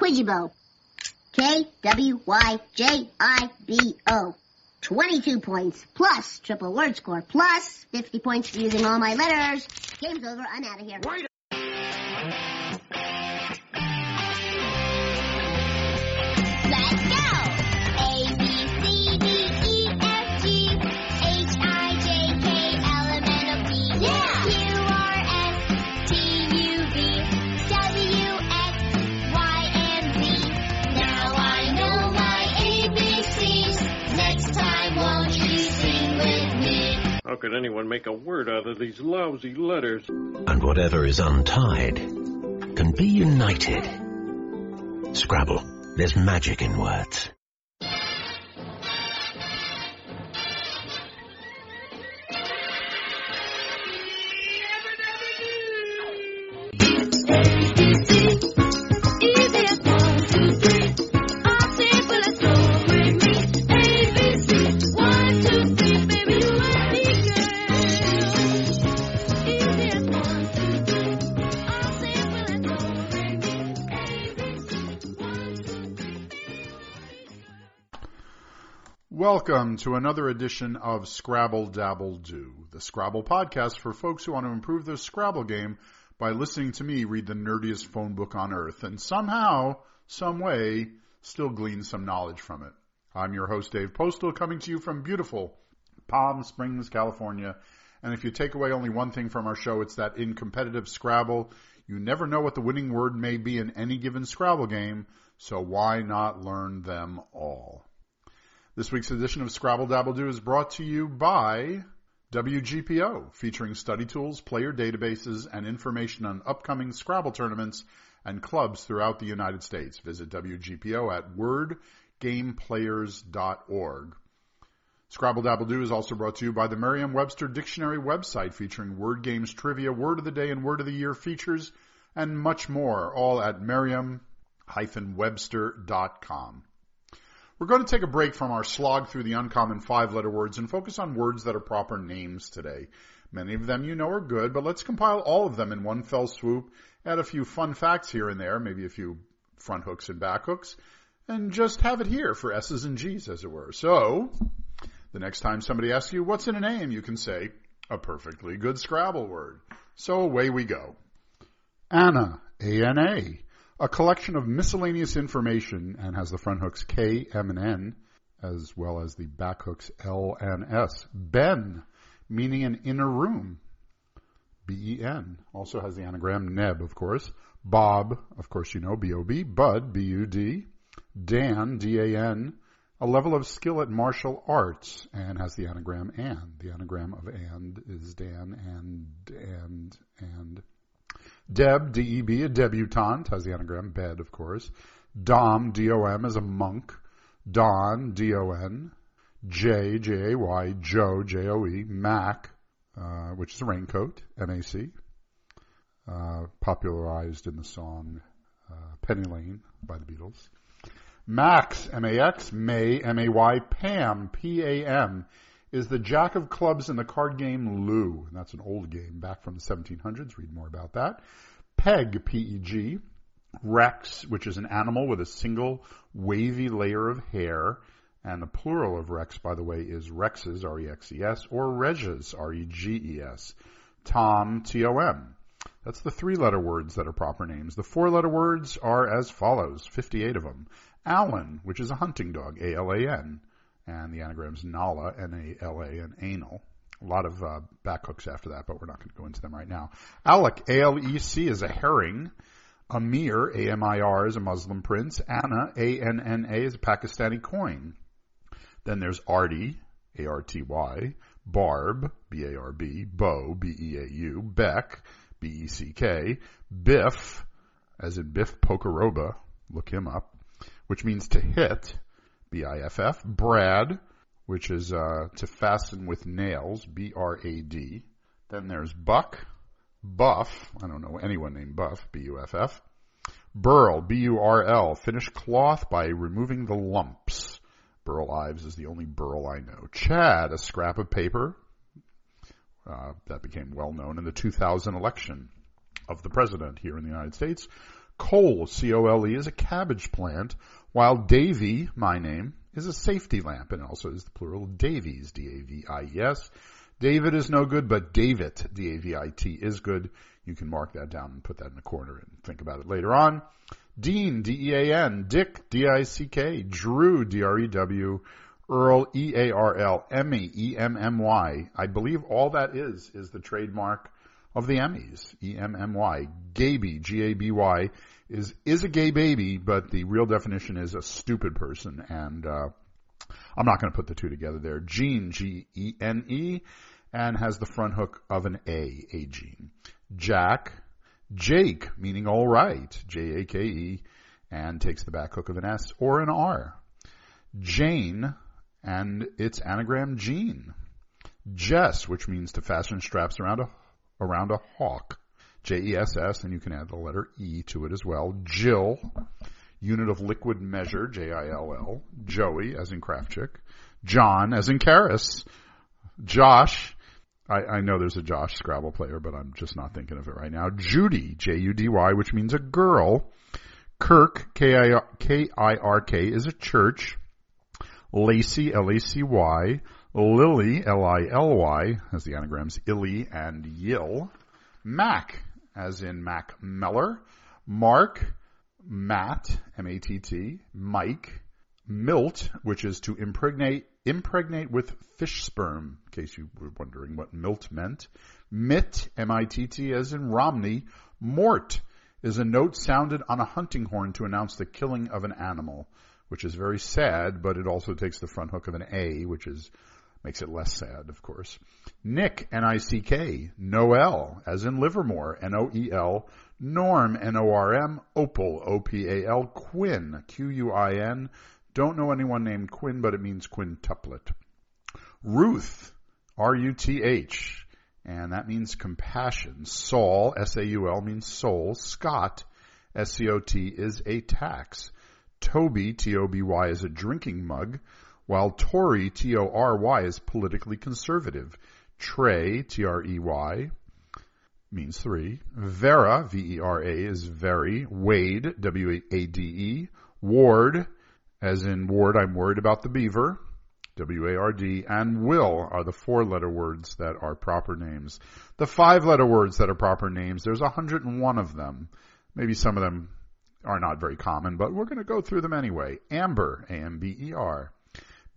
Kwyjibo. K-W-Y-J-I-B-O. 22 points, plus triple word score, plus 50 points for using all my letters. Game's over, I'm out of here. Wait How could anyone make a word out of these lousy letters? and whatever is untied can be united. Scrabble, there's magic in words. Welcome to another edition of Scrabble Dabble Do, the Scrabble podcast for folks who want to improve their Scrabble game by listening to me read the nerdiest phone book on earth and somehow, some way, still glean some knowledge from it. I'm your host Dave Postal coming to you from beautiful Palm Springs, California. And if you take away only one thing from our show, it's that in competitive Scrabble, you never know what the winning word may be in any given Scrabble game, so why not learn them all? This week's edition of Scrabble Dabble Do is brought to you by WGPO, featuring study tools, player databases, and information on upcoming Scrabble tournaments and clubs throughout the United States. Visit WGPO at wordgameplayers.org. Scrabble Dabble Do is also brought to you by the Merriam-Webster Dictionary website featuring word games, trivia, word of the day, and word of the year features, and much more, all at merriam-webster.com. We're going to take a break from our slog through the uncommon five-letter words and focus on words that are proper names today. Many of them you know are good, but let's compile all of them in one fell swoop, add a few fun facts here and there, maybe a few front hooks and back hooks, and just have it here for S's and G's, as it were. So, the next time somebody asks you, what's in a name, you can say, a perfectly good Scrabble word. So away we go. Anna, A-N-A, a collection of miscellaneous information and has the front hooks K, M, and N, as well as the back hooks L and S. Ben, meaning an inner room. B-E-N, also has the anagram Neb, of course. Bob, of course you know, B-O-B. Bud, B-U-D. Dan, D-A-N, a level of skill at martial arts and has the anagram and. The anagram of and is Dan and, and, and. Deb, D-E-B, a debutante, has the anagram bed, of course. Dom, D-O-M, is a monk. Don, D-O-N. J, J-A-Y, Joe, J-O-E. Mac, uh, which is a raincoat, M-A-C. Uh, popularized in the song uh, Penny Lane by the Beatles. Max, M-A-X, May, M-A-Y, Pam, P-A-M, is the jack of clubs in the card game Lou. And that's an old game back from the 1700s. Read more about that. Peg, P-E-G. Rex, which is an animal with a single wavy layer of hair. And the plural of Rex, by the way, is Rexes, R-E-X-E-S, or Reges, R-E-G-E-S. Tom, T-O-M. That's the three letter words that are proper names. The four letter words are as follows, 58 of them. Alan, which is a hunting dog, A-L-A-N, and the anagram's Nala, N-A-L-A, and anal. A lot of uh, back hooks after that, but we're not going to go into them right now. Alec, A-L-E-C, is a herring. Amir, A-M-I-R, is a Muslim prince. Anna, A-N-N-A, is a Pakistani coin. Then there's Arty, A-R-T-Y. Barb, B-A-R-B. Beau, B-E-A-U. Beck, B-E-C-K. Biff, as in Biff Pocoroba, look him up, which means to hit, B-I-F-F. Brad, which is uh, to fasten with nails, B-R-A-D. Then there's Buck, Buff, I don't know anyone named Buff, B-U-F-F. Burl, B-U-R-L, finish cloth by removing the lumps. Burl Ives is the only Burl I know. Chad, a scrap of paper. Uh, that became well known in the 2000 election of the president here in the United States. Cole, C-O-L-E, is a cabbage plant, while Davy, my name, is a safety lamp and also is the plural Davies, D-A-V-I-E-S. David is no good, but Davit, D-A-V-I-T, is good. You can mark that down and put that in the corner and think about it later on. Dean, D-E-A-N, Dick, D-I-C-K, Drew, D-R-E-W, Earl, E-A-R-L, Emmy, E-M-M-Y. I believe all that is, is the trademark of the Emmys, E-M-M-Y. Gaby, G-A-B-Y, is, is a gay baby, but the real definition is a stupid person, and, uh, I'm not going to put the two together there. Gene, G-E-N-E, and has the front hook of an A, A gene. Jack, Jake, meaning all right, J-A-K-E, and takes the back hook of an S or an R. Jane, and its anagram Jean. Jess, which means to fasten straps around a, around a hawk. J-E-S-S, and you can add the letter E to it as well. Jill, unit of liquid measure, J-I-L-L. Joey, as in Krafchick. John, as in Karis. Josh, I, I know there's a Josh Scrabble player, but I'm just not thinking of it right now. Judy, J-U-D-Y, which means a girl. Kirk, K-I-R-K, is a church. Lacy, L-A-C-Y. Lily, L-I-L-Y, as the anagrams Illy and Yill. Mac, as in Mack Meller. Mark, Matt, M-A-T-T. Mike, Milt, which is to impregnate, impregnate with fish sperm, in case you were wondering what milt meant. Mitt, M-I-T-T, as in Romney. Mort is a note sounded on a hunting horn to announce the killing of an animal, which is very sad, but it also takes the front hook of an A, which is makes it less sad, of course. Nick, N-I-C-K. Noel, as in Livermore, N-O-E-L. Norm, N-O-R-M. Opal, O-P-A-L. Quin, Q-U-I-N. Don't know anyone named Quinn, but it means quintuplet. Ruth, R-U-T-H, and that means compassion. Saul, S-A-U-L, means soul. Scot, S-C-O-T, is a tax. Toby, T-O-B-Y, is a drinking mug, while Tory, T-O-R-Y, is politically conservative. Trey, T-R-E-Y, means three. Vera, V-E-R-A, is very. Wade, W-A-D-E. Ward, as in Ward, I'm worried about the beaver. W-A-R-D, and will are the four letter words that are proper names. The five letter words that are proper names, there's 101 of them. Maybe some of them are not very common, but we're going to go through them anyway. Amber, A-M-B-E-R.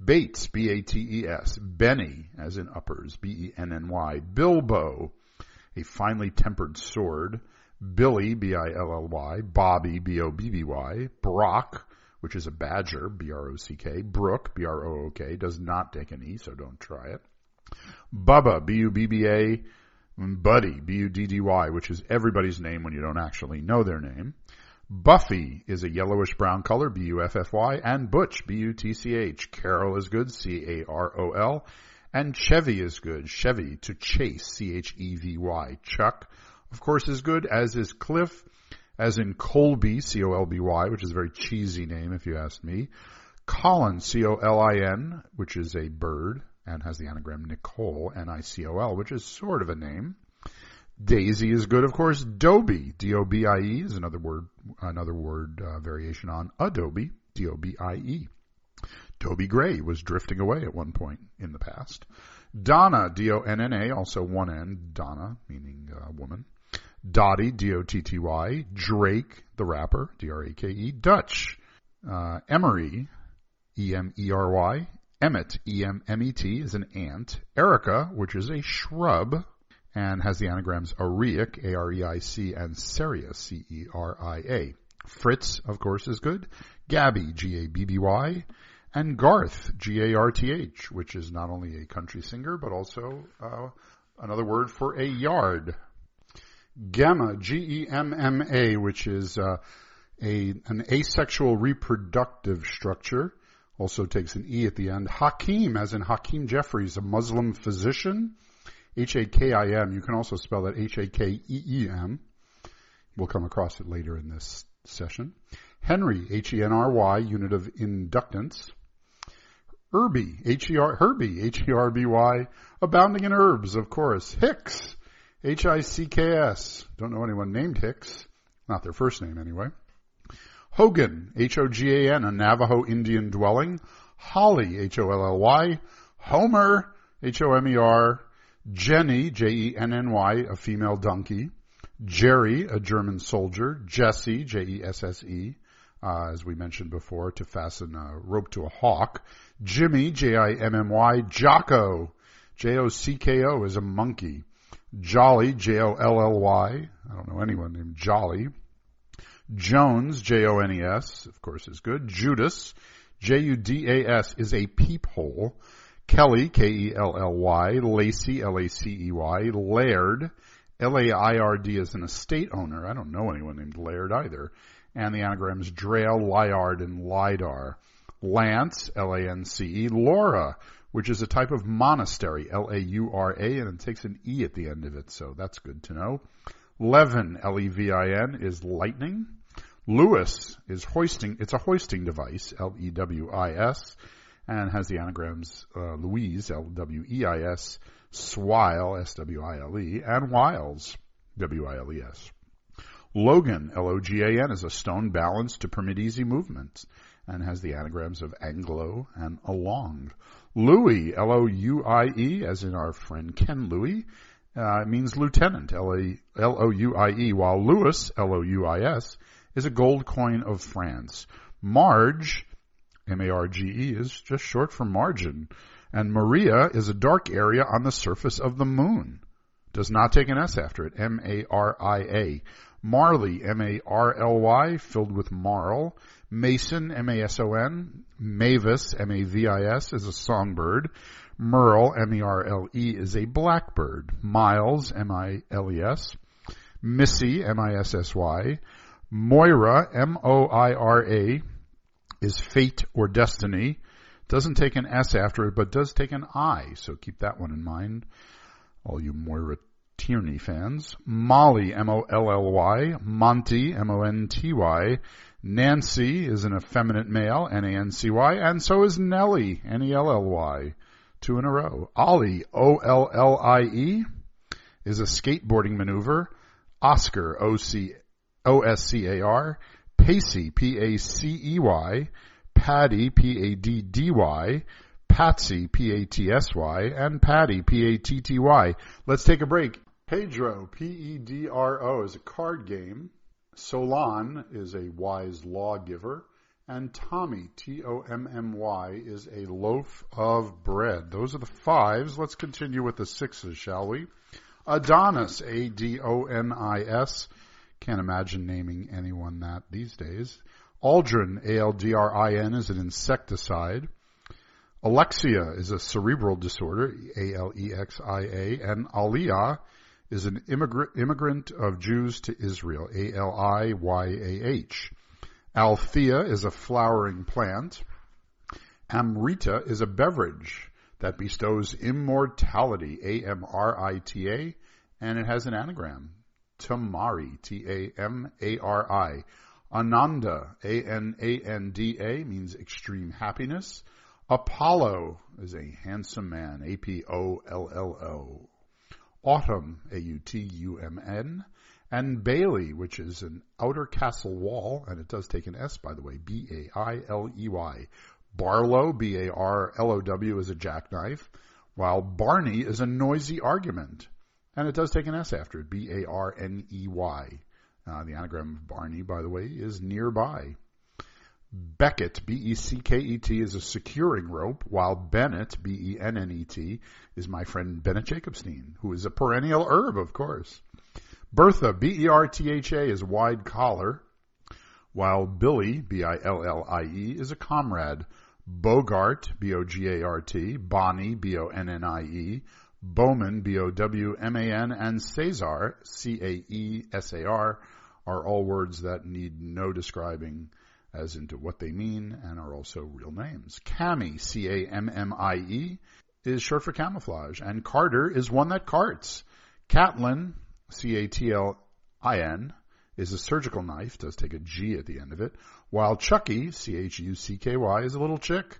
Bates, B-A-T-E-S. Benny, as in uppers, B-E-N-N-Y. Bilbo, a finely tempered sword. Billy, B-I-L-L-Y. Bobby, B-O-B-B-Y. Brock, which is a badger, B-R-O-C-K. Brook, B-R-O-O-K, does not take an E, so don't try it. Bubba, B-U-B-B-A. Buddy, B-U-D-D-Y, which is everybody's name when you don't actually know their name. Buffy is a yellowish brown color, B-U-F-F-Y, and Butch, B-U-T-C-H. Carol is good, C-A-R-O-L. And Chevy is good, Chevy, to chase, C-H-E-V-Y. Chuck, of course, is good, as is Cliff, as in Colby, C-O-L-B-Y, which is a very cheesy name if you ask me. Colin, C-O-L-I-N, which is a bird, and has the anagram Nicol, N-I-C-O-L, which is sort of a name. Daisy is good, of course. Dobie, D-O-B-I-E, is another word, another word uh, variation on Adobe, D-O-B-I-E. Dobie Gray was drifting away at one point in the past. Donna, D-O-N-N-A, also one N, Donna, meaning uh, woman. Dotty, D-O-T-T-Y. Drake, the rapper, D-R-A-K-E. Dutch, uh, Emery, E-M-E-R-Y. Emmett, E-M-M-E-T, is an ant. Erica, which is a shrub, and has the anagrams Areic, A-R-E-I-C, and Ceria, C-E-R-I-A. Fritz, of course, is good. Gabby, G-A-B-B-Y. And Garth, G-A-R-T-H, which is not only a country singer, but also uh, another word for a yard. Gemma, G-E-M-M-A, which is uh, a an asexual reproductive structure, also takes an E at the end. Hakim, as in Hakeem Jeffries, a Muslim physician. H-A-K-I-M. You can also spell that H-A-K-E-E-M. We'll come across it later in this session. Henry, H-E-N-R-Y, unit of inductance. Herby, H-E-R, Herby, H-E-R-B-Y, abounding in herbs, of course. Hicks, H-I-C-K-S. Don't know anyone named Hicks. Not their first name anyway. Hogan, H-O-G-A-N, a Navajo Indian dwelling. Holly, H-O-L-L-Y. Homer, H-O-M-E-R. Jenny, J-E-N-N-Y, a female donkey. Jerry, a German soldier. Jesse, J-E-S-S-E, uh, as we mentioned before, to fasten a rope to a hawk. Jimmy, J-I-M-M-Y. Jocko, J-O-C-K-O, is a monkey. Jolly, J-O-L-L-Y. I don't know anyone named Jolly. Jones, J-O-N-E-S, of course is good. Judas, J-U-D-A-S, is a peephole. Kelly, K-E-L-L-Y. Lacey, L-A-C-E-Y. Laird, L-A-I-R-D is an estate owner. I don't know anyone named Laird either. And the anagrams Drail, Liard, and Lidar. Lance, L-A-N-C-E. Laura, which is a type of monastery, L-A-U-R-A, and it takes an E at the end of it, so that's good to know. Levin, L-E-V-I-N, is lightning. Lewis is hoisting, it's a hoisting device, L-E-W-I-S, and has the anagrams uh, Louise, L-W-E-I-S, Swile, S-W-I-L-E, and Wiles, W-I-L-E-S. Logan, L-O-G-A-N, is a stone balanced to permit easy movement and has the anagrams of Anglo and Along. Louie, L-O-U-I-E, as in our friend Ken Louis, uh, means lieutenant, L-O-U-I-E, while Louis, L-O-U-I-S, is a gold coin of France. Marge, M-A-R-G-E, is just short for margin. And Maria is a dark area on the surface of the moon. Does not take an S after it. M-A-R-I-A. Marly, M-A-R-L-Y, filled with marl. Mason, M-A-S-O-N. Mavis, M-A-V-I-S, is a songbird. Merle, M-E-R-L-E, is a blackbird. Miles, M-I-L-E-S. Missy, M-I-S-S-Y. Moira, M-O-I-R-A, is fate or destiny. Doesn't take an S after it, but does take an I, so keep that one in mind. All you Moira Tierney fans. Molly, M-O-L-L-Y. Monty, M-O-N-T-Y. Nancy is an effeminate male, N-A-N-C-Y, and so is Nellie, N-E-L-L-Y. Two in a row. Ollie, O-L-L-I-E, is a skateboarding maneuver. Oscar, O-C, O-S-C-A-R. Pacey, P-A-C-E-Y. Paddy, P-A-D-D-Y. Patsy, P-A-T-S-Y. And Patty, P-A-T-T-Y. Let's take a break. Pedro, P-E-D-R-O, is a card game. Solon is a wise lawgiver. And Tommy, T-O-M-M-Y, is a loaf of bread. Those are the fives. Let's continue with the sixes, shall we? Adonis, A-D-O-N-I-S. Can't imagine naming anyone that these days. Aldrin, A-L-D-R-I-N, is an insecticide. Alexia is a cerebral disorder, A-L-E-X-I-A. And Aliyah is an immigrant, immigrant of Jews to Israel, A-L-I-Y-A-H. Althea is a flowering plant. Amrita is a beverage that bestows immortality, A-M-R-I-T-A, and it has an anagram, Tamari, T-A-M-A-R-I. Ananda, A-N-A-N-D-A, means extreme happiness. Apollo is a handsome man, A-P-O-L-L-O. Autumn, A-U-T-U-M-N. And Bailey, which is an outer castle wall, and it does take an S, by the way, B-A-I-L-E-Y. Barlow, B-A-R-L-O-W, is a jackknife, while Barney is a noisy argument. And it does take an S after it, B-A-R-N-E-Y. Uh, the anagram of Barney, by the way, is nearby. Beckett, B-E-C-K-E-T, is a securing rope, while Bennett, B-E-N-N-E-T, is my friend Bennett Jacobstein, who is a perennial herb, of course. Bertha, B-E-R-T-H-A, is wide collar, while Billy, B-I-L-L-I-E, is a comrade. Bogart, B-O-G-A-R-T, Bonnie, B-O-N-N-I-E, Bowman, B-O-W-M-A-N, and Caesar, C-A-E-S-A-R, are all words that need no describing as into what they mean and are also real names. Cammy, C-A-M-M-I-E, is short for camouflage, and Carter is one that carts. Catlin, C-A-T-L-I-N, is a surgical knife, does take a G at the end of it, while Chucky, C-H-U-C-K-Y, is a little chick.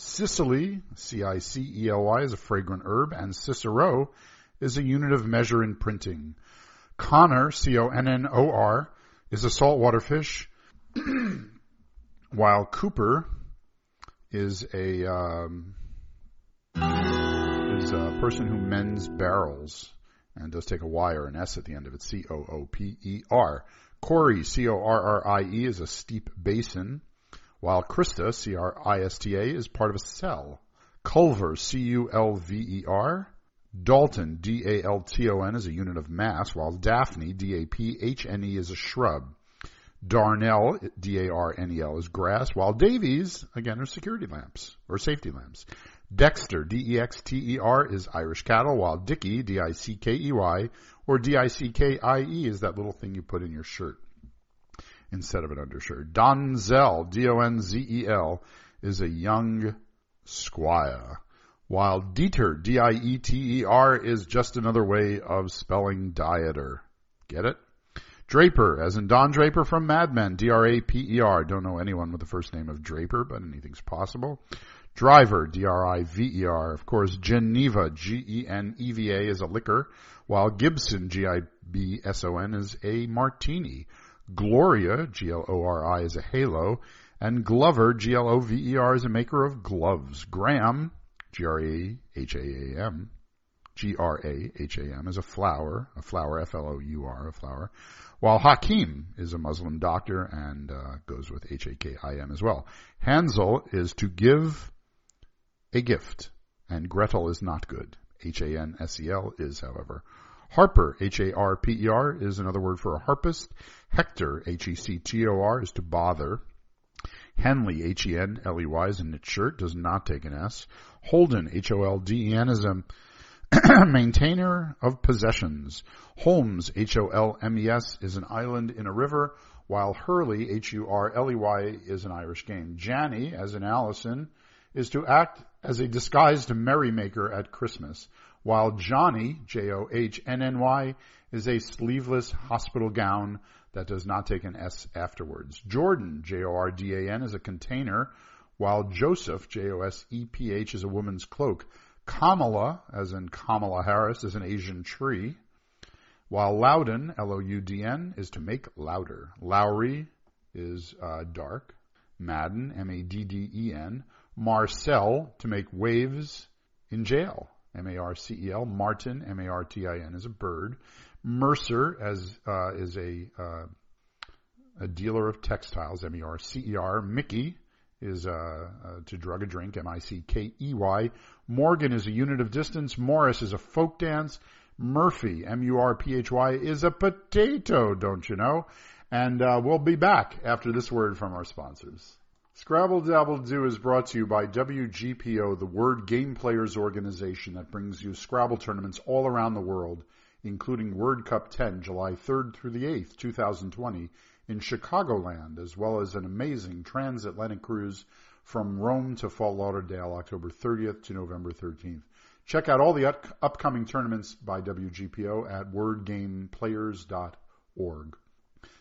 Cicely, C-I-C-E-L-Y, is a fragrant herb, and Cicero is a unit of measure in printing. Connor, C-O-N-N-O-R, is a saltwater fish, while Cooper is a um, is a person who mends barrels and does take a Y or an S at the end of it. C O O P E R. Corrie, C O R R I E, is a steep basin, while Crista, C R I S T A, is part of a cell. Culver, C U L V E R. Dalton, D A L T O N, is a unit of mass, while Daphne, D A P H N E, is a shrub. Darnel, D-A-R-N-E-L, is grass, while Davies, again, are security lamps, or safety lamps. Dexter, D-E-X-T-E-R, is Irish cattle, while Dickey, D-I-C-K-E-Y, or D-I-C-K-I-E is that little thing you put in your shirt instead of an undershirt. Donzel, D-O-N-Z-E-L, is a young squire, while Dieter, D-I-E-T-E-R, is just another way of spelling dieter. Get it? Draper, as in Don Draper from Mad Men, D-R-A-P-E-R. Don't know anyone with the first name of Draper, but anything's possible. Driver, D-R-I-V-E-R. Of course, Geneva, G-E-N-E-V-A is a liquor, while Gibson, G-I-B-S-O-N, is a martini. Gloria, G-L-O-R-I, is a halo, and Glover, G-L-O-V-E-R, is a maker of gloves. Graham, G-R-A-H-A-A-M, G-R-A-H-A-M, is a flower, a flower, F-L-O-U-R, a flower, while Hakim is a Muslim doctor and uh, goes with H-A-K-I-M as well. Hansel is to give a gift, and Gretel is not good. H-A-N-S-E-L is, however. Harper, H-A-R-P-E-R, is another word for a harpist. Hector, H-E-C-T-O-R, is to bother. Henley, H-E-N-L-E-Y, is a knit shirt, does not take an S. Holden, H-O-L-D-E-N, is a maintainer of possessions. Holmes, H-O-L-M-E-S, is an island in a river, while Hurley, H-U-R-L-E-Y, is an Irish game. Janny, as in Allison, is to act as a disguised merrymaker at Christmas, while Johnny, J-O-H-N-N-Y, is a sleeveless hospital gown that does not take an S afterwards. Jordan, J-O-R-D-A-N, is a container, while Joseph, J-O-S-E-P-H, is a woman's cloak. Kamala, as in Kamala Harris, is an Asian tree, while Loudon, L-O-U-D-N, is to make louder. Lowry is uh, dark. Madden, M-A-D-D-E-N. Marcel, to make waves in jail. M-A-R-C-E-L. Martin, M-A-R-T-I-N, is a bird. Mercer, as uh, is a uh, a dealer of textiles. M-E-R-C-E-R. Mickey is uh, uh, to drug a drink. M-I-C-K-E-Y. Morgan is a unit of distance. Morris is a folk dance. Murphy, M-U-R-P-H-Y, is a potato, don't you know? And uh, we'll be back after this word from our sponsors. Scrabble Dabble Do is brought to you by WGPO, the Word Game Players organization that brings you Scrabble tournaments all around the world, including Word Cup 10, July 3rd through the 8th, 2020, in Chicagoland, as well as an amazing transatlantic cruise from Rome to Fort Lauderdale, October 30th to November 13th. Check out all the up- upcoming tournaments by WGPO at wordgameplayers.org.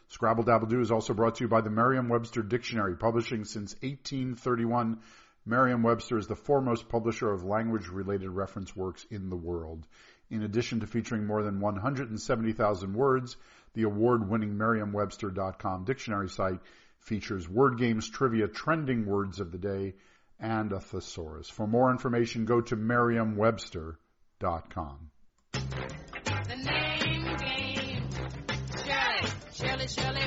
Scrabble Dabble Do is also brought to you by the Merriam-Webster Dictionary, publishing since 1831. Merriam-Webster is the foremost publisher of language-related reference works in the world. In addition to featuring more than 170,000 words, the award-winning Merriam-Webster.com dictionary site features word games, trivia, trending words of the day, and a thesaurus. For more information, go to merriam-webster.com. Shirley,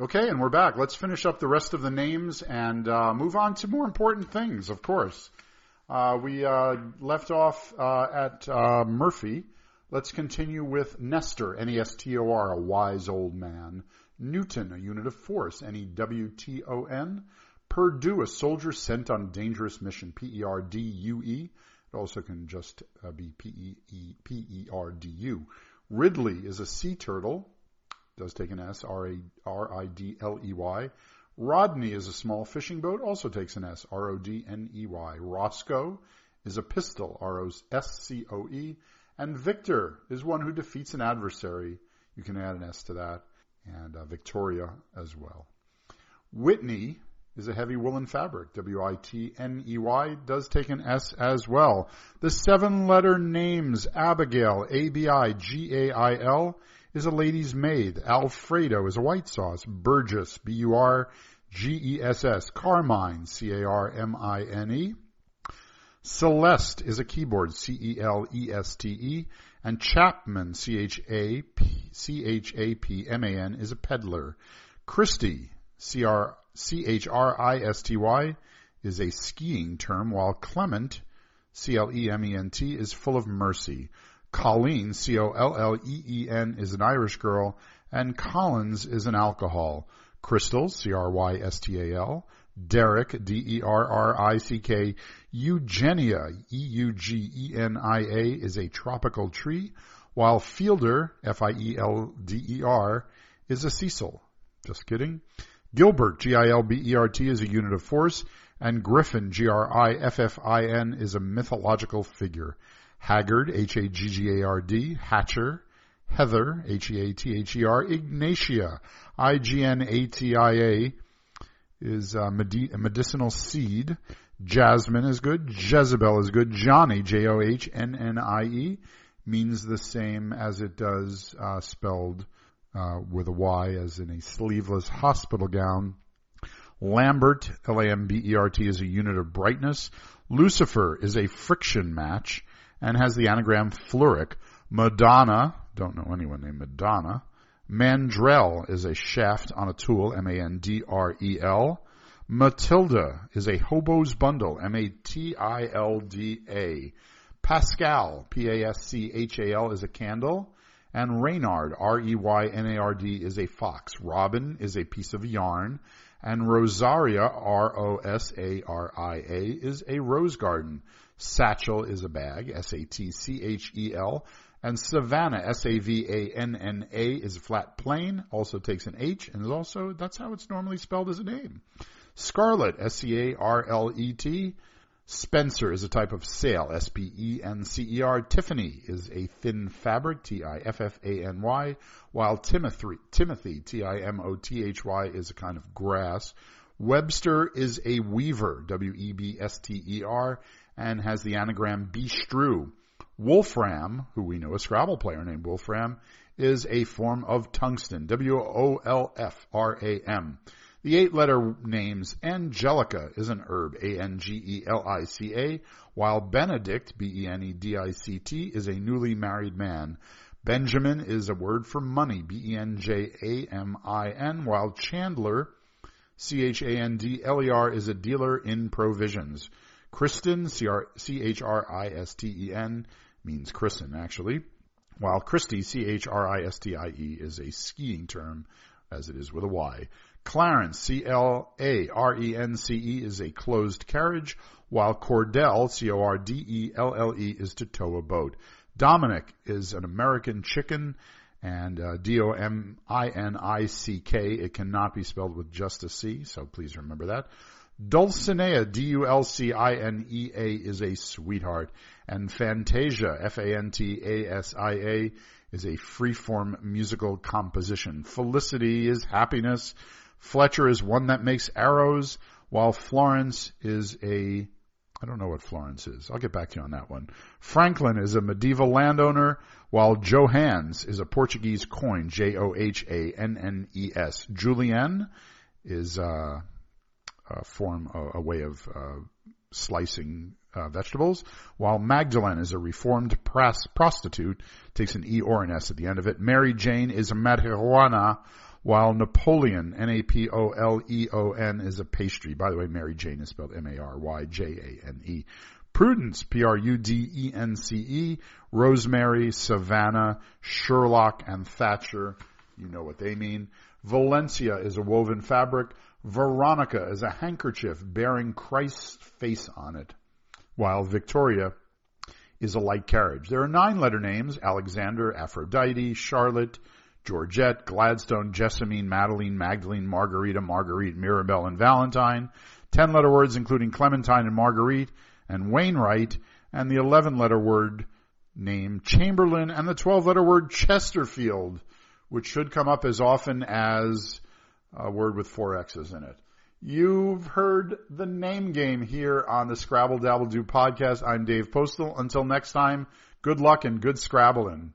Okay, and we're back. Let's finish up the rest of the names and uh, move on to more important things, of course. Uh, we uh, left off uh, at uh, Murphy. Let's continue with Nestor, N-E-S-T-O-R, a wise old man. Newton, a unit of force, N-E-W-T-O-N. Perdue, a soldier sent on a dangerous mission, P-E-R-D-U-E. It also can just uh, be P-E-E- P-E-R-D-U. Ridley is a sea turtle, does take an S, R-A- R-I-D-L-E-Y. Rodney is a small fishing boat, also takes an S, R-O-D-N-E-Y. Roscoe is a pistol, R-O-S-C-O-E. And Victor is one who defeats an adversary. You can add an S to that. And uh, Victoria as well. Witney is a heavy woolen fabric. W-I-T-N-E-Y does take an S as well. The seven letter names Abigail, A-B-I-G-A-I-L is a lady's maid. Alfredo is a white sauce. Burgess, B-U-R-G-E-S-S. Carmine, C-A-R-M-I-N-E. Celeste is a keyboard, C-E-L-E-S-T-E. And Chapman, C-H-A-P, C-H-A-P-M-A-N is a peddler. Christy, C-R, C-H-R-I-S-T-Y is a skiing term, while Clement, C-L-E-M-E-N-T, is full of mercy. Colleen, C-O-L-L-E-E-N, is an Irish girl, and Collins is an alcohol. Crystal, C-R-Y-S-T-A-L. Derrick, D-E-R-R-I-C-K, Eugenia, E-U-G-E-N-I-A, is a tropical tree, while Fielder, F-I-E-L-D-E-R, is a Cecil. Just kidding. Gilbert, G-I-L-B-E-R-T, is a unit of force, and Griffin, G-R-I-F-F-I-N, is a mythological figure. Haggard, H-A-G-G-A-R-D, Hatcher, Heather, H-E-A-T-H-E-R, Ignatia, I-G-N-A-T-I-A, is uh, a medicinal seed. Jasmine is good. Jezebel is good. Johnny, J-O-H-N-N-I-E, means the same as it does uh, spelled uh, with a Y as in a sleeveless hospital gown. Lambert, L-A-M-B-E-R-T, is a unit of brightness. Lucifer is a friction match and has the anagram fluoric. Madonna, don't know anyone named Madonna. Mandrel is a shaft on a tool, M-A-N-D-R-E-L. Matilda is a hobo's bundle, M-A-T-I-L-D-A. Paschal, P-A-S-C-H-A-L, is a candle. And Reynard, R-E-Y-N-A-R-D, is a fox. Robin is a piece of yarn. And Rosaria, R-O-S-A-R-I-A, is a rose garden. Satchel is a bag, S-A-T-C-H-E-L. And Savannah, S-A-V-A-N-N-A, is a flat plane, also takes an H, and is also, that's how it's normally spelled as a name. Scarlet, S-C-A-R-L-E-T. Spencer is a type of sail, S-P-E-N-C-E-R. Tiffany is a thin fabric, T-I-F-F-A-N-Y, while Timothy, Timothy, T-I-M-O-T-H-Y, is a kind of grass. Webster is a weaver, W-E-B-S-T-E-R, and has the anagram Bestrew. Wolfram, who we know a Scrabble player named Wolfram, is a form of tungsten, W-O-L-F-R-A-M. The eight letter names Angelica is an herb, A-N-G-E-L-I-C-A, while Benedict, B-E-N-E-D-I-C-T, is a newly married man. Benjamin is a word for money, B-E-N-J-A-M-I-N, while Chandler, C-H-A-N-D-L-E-R, is a dealer in provisions. Christen, C-H-R-I-S-T-E-N, means christen actually, while Christy, C-H-R-I-S-T-I-E, is a skiing term, as it is with a Y. Clarence, C-L-A-R-E-N-C-E, is a closed carriage, while Cordell, C-O-R-D-E-L-L-E, is to tow a boat. Dominic is an American chicken, and uh, D-O-M-I-N-I-C-K. It cannot be spelled with just a C, so please remember that. Dulcinea, D-U-L-C-I-N-E-A, is a sweetheart. And Fantasia, F-A-N-T-A-S-I-A, is a freeform musical composition. Felicity is happiness. Fletcher is one that makes arrows, while Florence is a, I don't know what Florence is. I'll get back to you on that one. Franklin is a medieval landowner, while Johannes is a Portuguese coin, J-O-H-A-N-N-E-S. Julienne is uh, a form, a, a way of uh, slicing uh, vegetables, while Magdalene is a reformed pras- prostitute, takes an E or an S at the end of it. Mary Jane is a marijuana, while Napoleon, N-A-P-O-L-E-O-N, is a pastry. By the way, Mary Jane is spelled M-A-R-Y-J-A-N-E. Prudence, P-R-U-D-E-N-C-E, Rosemary, Savannah, Sherlock, and Thatcher. You know what they mean. Valencia is a woven fabric. Veronica is a handkerchief bearing Christ's face on it, while Victoria is a light carriage. There are nine letter names, Alexander, Aphrodite, Charlotte, Georgette, Gladstone, Jessamine, Madeline, Magdalene, Margarita, Marguerite, Mirabelle, and Valentine. 10 letter words including Clementine and Marguerite and Wainwright and the 11 letter word name Chamberlain and the 12 letter word Chesterfield, which should come up as often as a word with four X's in it. You've heard the name game here on the Scrabble Dabble Do podcast. I'm Dave Postal. Until next time, good luck and good scrabbling.